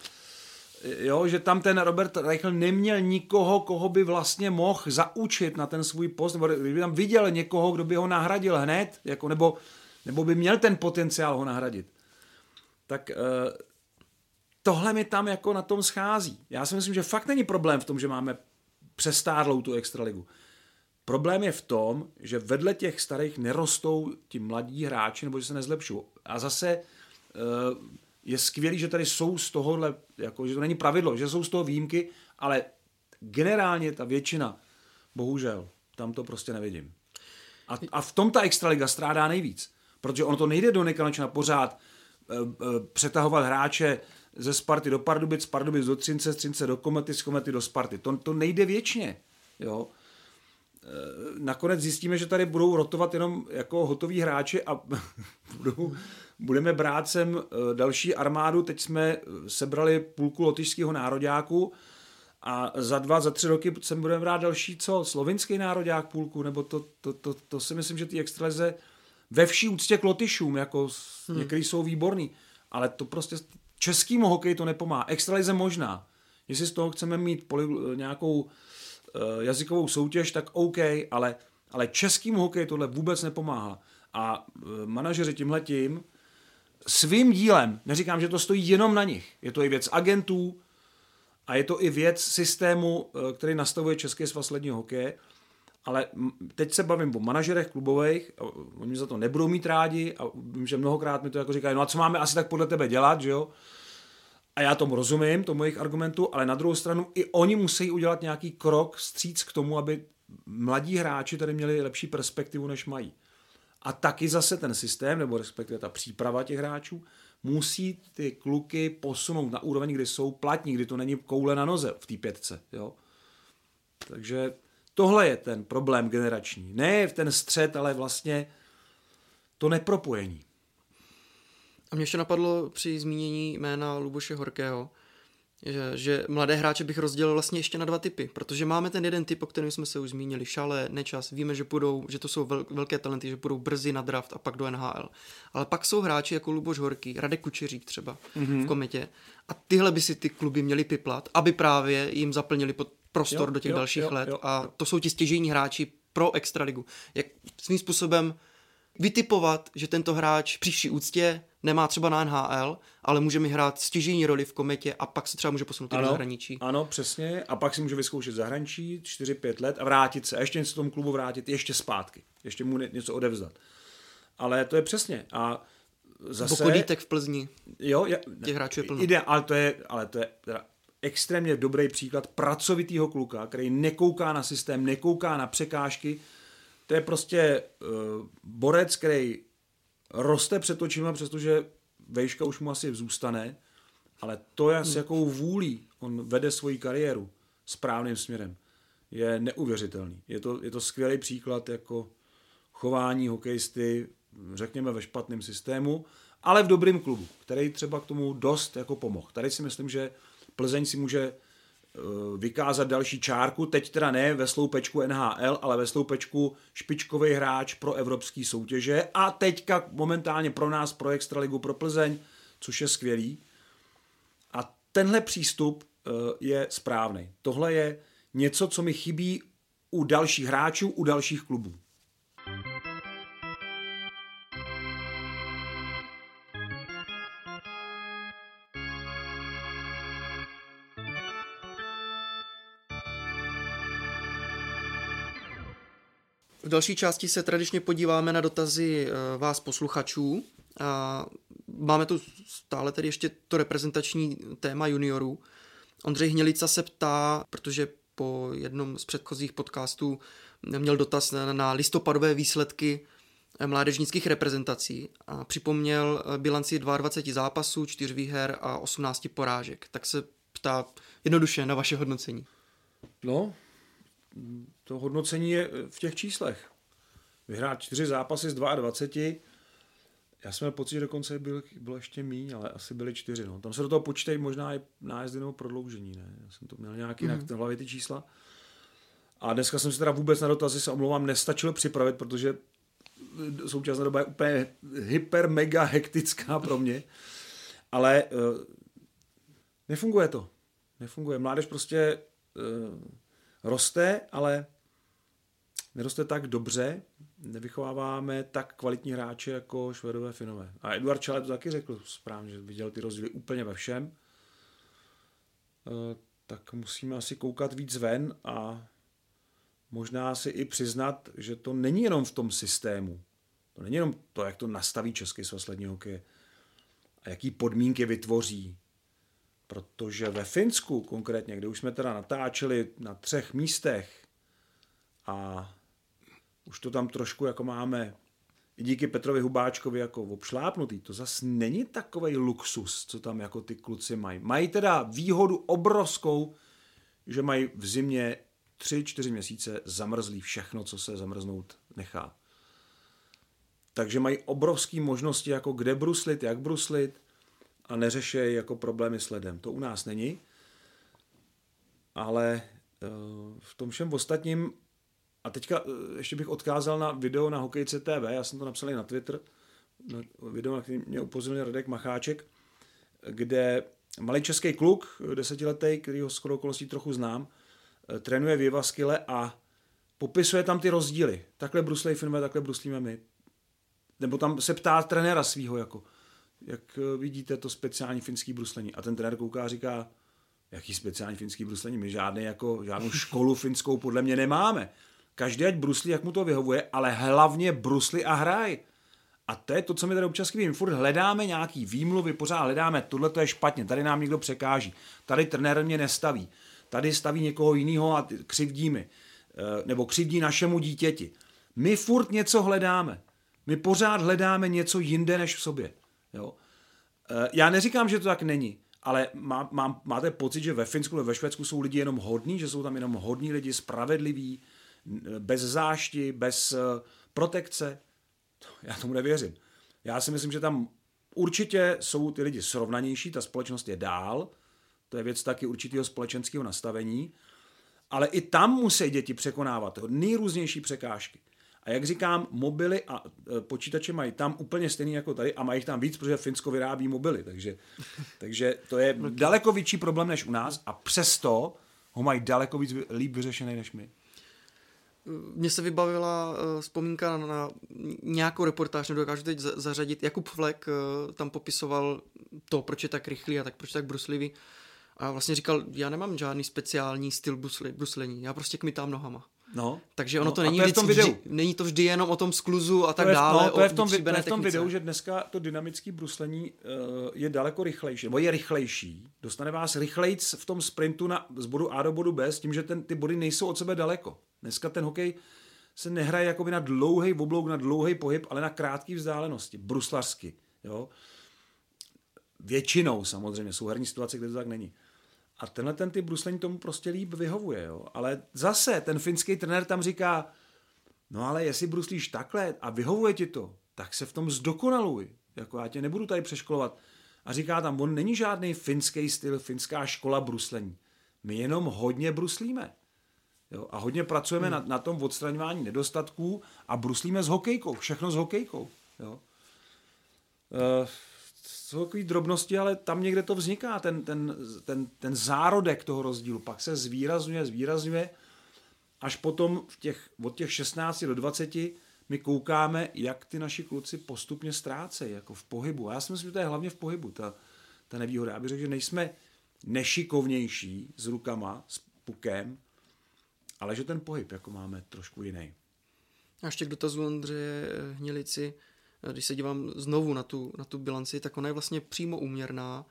jo, že tam ten Robert Reichl neměl nikoho, koho by vlastně mohl zaučit na ten svůj post, nebo kdyby tam viděl někoho, kdo by ho nahradil hned, jako, nebo, nebo by měl ten potenciál ho nahradit. Tak uh, tohle mi tam jako na tom schází. Já si myslím, že fakt není problém v tom, že máme přestárlou tu extraligu. Problém je v tom, že vedle těch starých nerostou ti mladí hráči, nebo že se nezlepšují. A zase uh, je skvělý, že tady jsou z tohohle, jako, že to není pravidlo, že jsou z toho výjimky, ale generálně ta většina, bohužel, tam to prostě nevidím. A, a v tom ta extraliga strádá nejvíc, protože ono to nejde do nekonečna pořád e, e, přetahovat hráče ze Sparty do Pardubic, z Pardubic do Třince, z Třince do Komety, z Komety do Sparty. To, to nejde věčně. Jo? E, nakonec zjistíme, že tady budou rotovat jenom jako hotoví hráči a *laughs* budou budeme brát sem eh, další armádu, teď jsme eh, sebrali půlku lotyšského nároďáku a za dva, za tři roky sem budeme brát další, co, slovinský nároďák půlku, nebo to, to, to, to si myslím, že ty extralize ve vší úctě k Lotyšům, jako hmm. některý jsou výborný, ale to prostě českýmu hokeji to nepomáhá. Extralize možná. Jestli z toho chceme mít poli, nějakou jazykovou soutěž, tak OK, ale, ale českýmu hokeji tohle vůbec nepomáhá. A uh, manažeři tímhletím svým dílem, neříkám, že to stojí jenom na nich, je to i věc agentů a je to i věc systému, eh, který nastavuje Český svaz ledního hokeje, ale teď se bavím o manažerech klubových, oni za to nebudou mít rádi a vím, že mnohokrát mi to jako říkají, no a co máme asi tak podle tebe dělat, že jo? A já tomu rozumím, tomu jejich argumentu, ale na druhou stranu i oni musí udělat nějaký krok stříc k tomu, aby mladí hráči tady měli lepší perspektivu, než mají. A taky zase ten systém, nebo respektive ta příprava těch hráčů, musí ty kluky posunout na úroveň, kdy jsou platní, kdy to není koule na noze v té pětce. Jo? Takže tohle je ten problém generační. Ne v ten střed, ale vlastně to nepropojení. A mě ještě napadlo při zmínění jména Luboše Horkého, že, že mladé hráče bych rozdělil vlastně ještě na dva typy, protože máme ten jeden typ, o kterém jsme se už zmínili, Šale, Nečas, víme, že půjdou, že to jsou vel, velké talenty, že půjdou brzy na draft a pak do NHL. Ale pak jsou hráči jako Luboš Horký, Radek Kučeřík třeba mm-hmm. v kometě a tyhle by si ty kluby měly piplat, aby právě jim zaplnili pod prostor Jo, do těch jo, dalších jo, let jo, a to jsou ti stěžejní hráči pro extraligu. Jak svým způsobem vytipovat, že tento hráč při vší úctě nemá třeba na NHL, ale může mi hrát stěžejní roli v kometě a pak se třeba může posunout i do zahraničí. Ano, přesně. A pak si může vyzkoušet zahraničí 4-5 let a vrátit se. A ještě něco tomu klubu vrátit, ještě zpátky. Ještě mu ně- něco odevzdat. Ale to je přesně. A zase... Bokodítek v Plzni. Jo, je, Těch hráčů je plno. Ide, ale to je, ale to je teda extrémně dobrý příklad pracovitýho kluka, který nekouká na systém, nekouká na překážky. To je prostě uh, borec, který roste před očima, přestože vejška už mu asi zůstane, ale to, je, s jakou vůlí on vede svoji kariéru správným směrem, je neuvěřitelný. Je to, je to skvělý příklad jako chování hokejisty, řekněme ve špatném systému, ale v dobrém klubu, který třeba k tomu dost jako pomohl. Tady si myslím, že Plzeň si může vykázat další čárku, teď teda ne ve sloupečku NHL, ale ve sloupečku špičkový hráč pro evropské soutěže a teďka momentálně pro nás, pro Extraligu, pro Plzeň, což je skvělý. A tenhle přístup eh, je správný. Tohle je něco, co mi chybí u dalších hráčů, u dalších klubů. Další části se tradičně podíváme na dotazy eh, vás posluchačů. A máme tu stále tedy ještě to reprezentační téma juniorů. Ondřej Hnělica se ptá, protože po jednom z předchozích podcastů měl dotaz na, listopadové výsledky eh, mládežnických reprezentací a připomněl eh, bilanci 22 zápasů, 4 výher a 18 porážek. Tak se ptá jednoduše na vaše hodnocení. No, to hodnocení je v těch číslech. Vyhrát čtyři zápasy z 22, já jsem měl pocit, že dokonce byl, bylo ještě míň, ale asi byly čtyři. No. Tam se do toho počítají možná i nájezdy nebo prodloužení. Ne? Já jsem to měl nějak jinak mm-hmm. v hlavě ty čísla. A dneska jsem se teda vůbec na dotazy, se omlouvám, nestačil připravit, protože současná doba je úplně hyper, mega hektická pro mě. Ale uh, nefunguje to. Nefunguje. Mládež prostě uh, roste, ale neroste tak dobře, nevychováváme tak kvalitní hráče jako Švedové, Finové. A Eduard Čale to taky řekl správně, že viděl ty rozdíly úplně ve všem. E, tak musíme asi koukat víc ven a možná si i přiznat, že to není jenom v tom systému. To není jenom to, jak to nastaví Český svaz ledního hokeje a jaký podmínky vytvoří. Protože ve Finsku konkrétně, kde už jsme teda natáčeli na třech místech a už to tam trošku jako máme i díky Petrovi Hubáčkovi jako obšlápnutý, to zas není takový luxus, co tam jako ty kluci mají. Mají teda výhodu obrovskou, že mají v zimě tři, čtyři měsíce zamrzlý všechno, co se zamrznout nechá. Takže mají obrovské možnosti, jako kde bruslit, jak bruslit a neřešejí jako problémy s ledem. To u nás není. Ale eh, v tom všem ostatním a teďka eh, ještě bych odkázal na video na Hokejce TV, já jsem to napsal i na Twitter, video, na který mě upozornil Radek Macháček, kde malý český kluk, desetiletý, který ho skoro okolností trochu znám, eh, trénuje v Jevaskyle a popisuje tam ty rozdíly. Takhle bruslej Finové, takhle bruslíme my. Nebo tam se ptá trenéra svýho, jako, jak eh, vidíte to speciální finský bruslení. A ten trenér kouká a říká, jaký speciální finský bruslení, my žádný, jako, žádnou *laughs* školu finskou podle mě nemáme. Každý ať bruslí, jak mu to vyhovuje, ale hlavně brusli a hraj. A to je to, co my tady občas chybí. Furt hledáme nějaký výmluvy, pořád hledáme, tohle to je špatně, tady nám někdo překáží, tady trenér mě nestaví, tady staví někoho jiného a křivdí mi, Eh, nebo křivdí našemu dítěti. My furt něco hledáme. My pořád hledáme něco jinde než v sobě. Jo? Eh, Já neříkám, že to tak není, ale má, má, máte pocit, že ve Finsku nebo ve Švédsku jsou lidi jenom hodní, že jsou tam jenom hodní lidi, spravedliví, bez zášti, bez eh, protekce? Já tomu nevěřím. Já si myslím, že tam určitě jsou ty lidi srovnanější, ta společnost je dál, To je věc taky určitého společenského nastavení. Ale i tam musí děti překonávat nejrůznější překážky. A jak říkám, mobily a e, počítače mají tam úplně stejný jako tady a mají jich tam víc, protože Finsko vyrábí mobily. Takže, takže to je *laughs* daleko větší problém než u nás a přesto ho mají daleko víc líp vyřešený než my. Mně se vybavila uh, vzpomínka na, nějakou reportáž, nedokážu teď zařadit. Jakub Flek uh, tam popisoval to, proč je tak rychlý a tak proč je tak bruslivý. A vlastně říkal, já nemám žádný speciální styl brusli, bruslení, já prostě kmitám nohama. No. Takže ono no, to není, to vždy, v tom videu. Vždy, není to vždy jenom o tom skluzu a tak to je, dále. No, to je v tom, to je v tom videu, že dneska to dynamické bruslení uh, je daleko rychlejší, nebo je rychlejší. Dostane vás rychlejc v tom sprintu na, z bodu A do bodu B s tím, že ten, ty body nejsou od sebe daleko. Dneska ten hokej se nehraje jakoby na dlouhý oblouk, na dlouhý pohyb, ale na krátké vzdálenosti, bruslařsky. Jo? Většinou samozřejmě, jsou herní situace, kde to tak není. A tenhle ten ty bruslení tomu prostě líp vyhovuje. Jo? Ale zase ten finský trenér tam říká, no ale jestli bruslíš takhle a vyhovuje ti to, tak se v tom zdokonaluj. Jako já tě nebudu tady přeškolovat. A říká tam, on není žádný finský styl, finská škola bruslení. My jenom hodně bruslíme. Jo? A hodně pracujeme hmm. na, na tom odstraňování nedostatků a bruslíme s hokejkou. Všechno s hokejkou. Jo? Uh, jsou takové drobnosti, ale tam někde to vzniká, ten, ten, ten, ten zárodek toho rozdílu. Pak se zvýrazňuje, zvýrazňuje, až potom v těch, od těch 16 do 20 my koukáme, jak ty naši kluci postupně ztrácejí, jako v pohybu. A já si myslím, že to je hlavně v pohybu, ta, ta nevýhoda. Já bych řekl, že nejsme nešikovnější s rukama, s pukem, ale že ten pohyb jako máme trošku jiný. A ještě k dotazu Andřeje Hnilici, když se dívám znovu na tu, na tu bilanci, tak ona je vlastně přímo úměrná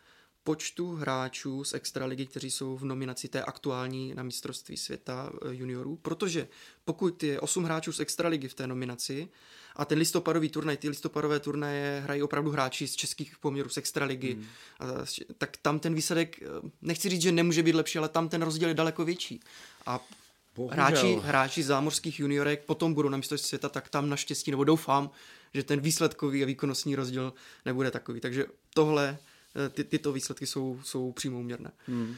počtu hráčů z extraligy, kteří jsou v nominaci té aktuální na mistrovství světa eh, juniorů, protože pokud je 8 hráčů z extraligy v té nominaci a ten listopadový turnaj, ty listopadové turnaje hrají opravdu hráči z českých poměrů z extraligy, hmm. a, tak tam ten výsledek, eh, nechci říct, že nemůže být lepší, ale tam ten rozdíl je daleko větší. A hráči, hráči zámořských juniorek potom budou na mistrovství světa, tak tam naštěstí, nebo doufám, že ten výsledkový a výkonnostní rozdíl nebude takový. Takže tohle, eh, ty, tyto výsledky jsou, jsou přímo uměrné. Hmm.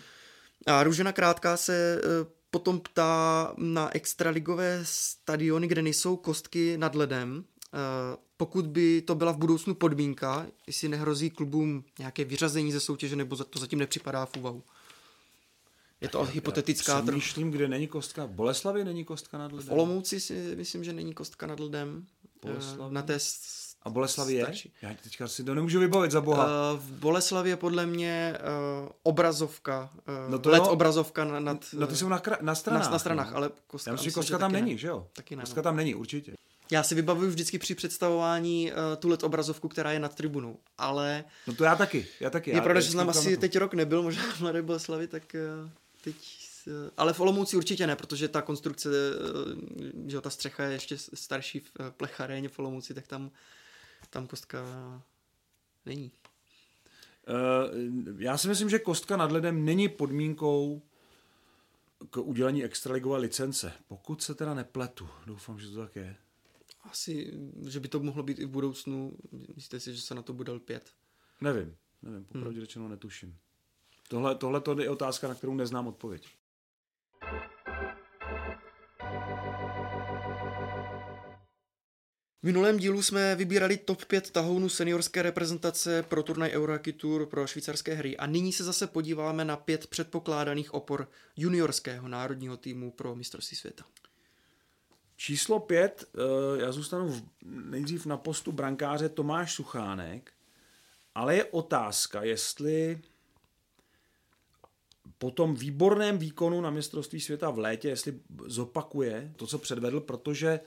A Růžena Krátká se eh, potom ptá na extraligové stadiony, kde nejsou kostky nad ledem. Eh, pokud by to byla v budoucnu podmínka, jestli nehrozí klubům nějaké vyřazení ze soutěže, nebo to zatím nepřipadá v úvahu. Je to tak hypotetická... Já myslím, kde není kostka. V Boleslavě není kostka nad ledem. V Olomouci si myslím, že není kostka nad ledem. Boleslav. Na té a Boleslavě je? Já teďka si to nemůžu vybavit za boha. Uh, v Boleslavě podle mě uh, obrazovka, uh, no to let jo. obrazovka na, nad... No ty jsou na, kra- na stranách. Na, na stranách, no. ale kostka... Já myslím, že kostka tam není, ne. že jo? Taky ne. Kostka no. tam není, určitě. Já si vybavuju vždycky při představování uh, tu let obrazovku, která je nad tribunou, ale... No to já taky, já taky. Je pravda, že jsem tam asi teď rok nebyl, možná v Mladé Boleslavi, tak uh, teď ale v Olomouci určitě ne, protože ta konstrukce, eh, že ta střecha je ještě starší v eh, plecharéně v Olomouci, tak tam, tam kostka není. Já si myslím, že kostka nad ledem není podmínkou k udělení extraligové licence, pokud se teda nepletu. Doufám, že to tak je. Asi, že by to mohlo být i v budoucnu. Myslíte si, že se na to bude pět? Nevím, nevím, popravdě hmm. řečeno netuším. Tohle, tohle to je otázka, na kterou neznám odpověď. V minulém dílu jsme vybírali top 5 tahounů seniorské reprezentace pro turnaj Eurohockey Tour pro švýcarské hry a nyní se zase podíváme na pět předpokládaných opor juniorského národního týmu pro mistrovství světa. Číslo pět, eh, já zůstanu nejdřív na postu brankáře Tomáš Suchánek, ale je otázka, jestli po tom výborném výkonu na mistrovství světa v létě, jestli zopakuje to, co předvedl, protože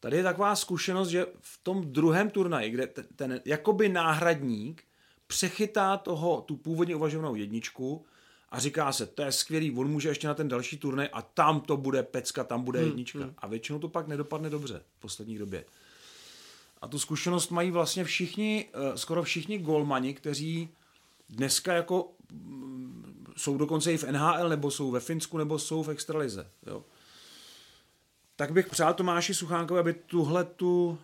tady je taková zkušenost, že v tom druhém turnaji, kde ten, ten jakoby náhradník přechytá toho, tu původně uvažovanou jedničku a říká se, to je skvělý, on může ještě na ten další turnaj a tam to bude pecka, tam bude hmm, jednička. Hmm. A většinou to pak nedopadne dobře v poslední době. A tu zkušenost mají vlastně všichni, eh, skoro všichni golmani, kteří dneska jako jsou dokonce i v NHL, nebo jsou ve Finsku, nebo jsou v Extralize. Jo. Tak bych přál Tomáši Suchánkovi, aby tuhle tu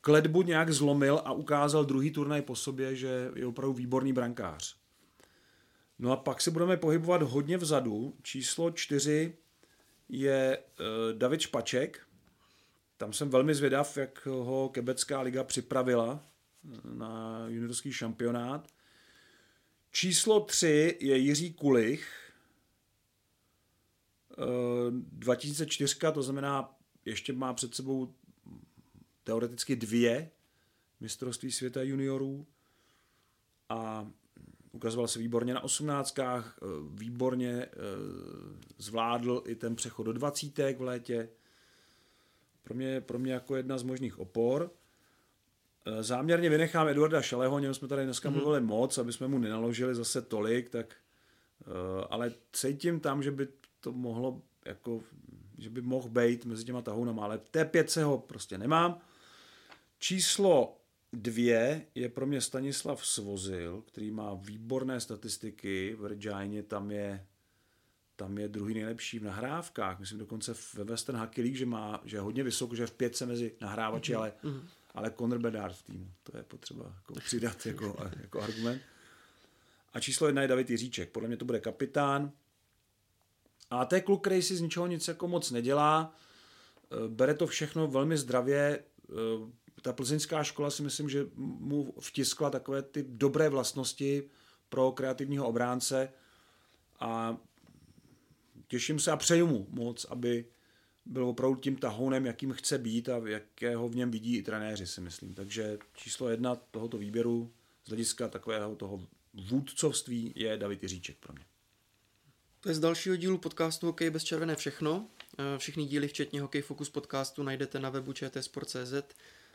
kledbu nějak zlomil a ukázal druhý turnaj po sobě, že je opravdu výborný brankář. No a pak se budeme pohybovat hodně vzadu. Číslo čtyři je uh, David Špaček. Tam jsem velmi zvědav, jak ho Kebecká liga připravila na juniorský šampionát. Číslo tři je Jiří Kulich. Uh, 2004, to znamená, ještě má před sebou teoreticky dvě mistrovství světa juniorů a ukazoval se výborně na osmnáctkách, eh, výborně eh, zvládl i ten přechod do dvacítek v létě. Pro mě, pro mě jako jedna z možných opor. Eh, záměrně vynechám Eduarda Šaleho, o něm jsme tady dneska mm-hmm. mluvili moc, aby jsme mu nenaložili zase tolik, tak ale cítím tam, že by to mohlo jako, že by mohl být mezi těma tahounama, ale T5 se ho prostě nemám. Číslo dvě je pro mě Stanislav Svozil, který má výborné statistiky. V Regiane tam je, tam je druhý nejlepší v nahrávkách. Myslím dokonce ve Western Hockey League, že, má, že je hodně vysoko, že je v pětce mezi nahrávači, mm-hmm. ale, mm-hmm. Ale Conor Bedard v týmu. To je potřeba jako přidat jako, jako argument. A číslo jedna je David Jiříček. Podle mě to bude kapitán. A to je kluk, který si z ničeho nic jako moc nedělá. Bere to všechno velmi zdravě ta plzeňská škola si myslím, že mu vtiskla takové ty dobré vlastnosti pro kreativního obránce a těším se a přeju mu moc, aby byl opravdu tím tahounem, jakým chce být a jakého v něm vidí i trenéři, si myslím. Takže číslo jedna tohoto výběru z hlediska takového toho vůdcovství je David Jiříček pro mě. To je z dalšího dílu podcastu Hokej bez červené všechno. Všechny díly, včetně Hokej Focus podcastu, najdete na webu čtsport.cz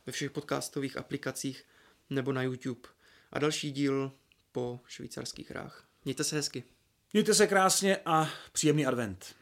ve všech podcastových aplikacích nebo na YouTube. A další díl po švýcarských hrách. Mějte se hezky. Mějte se krásně a příjemný advent.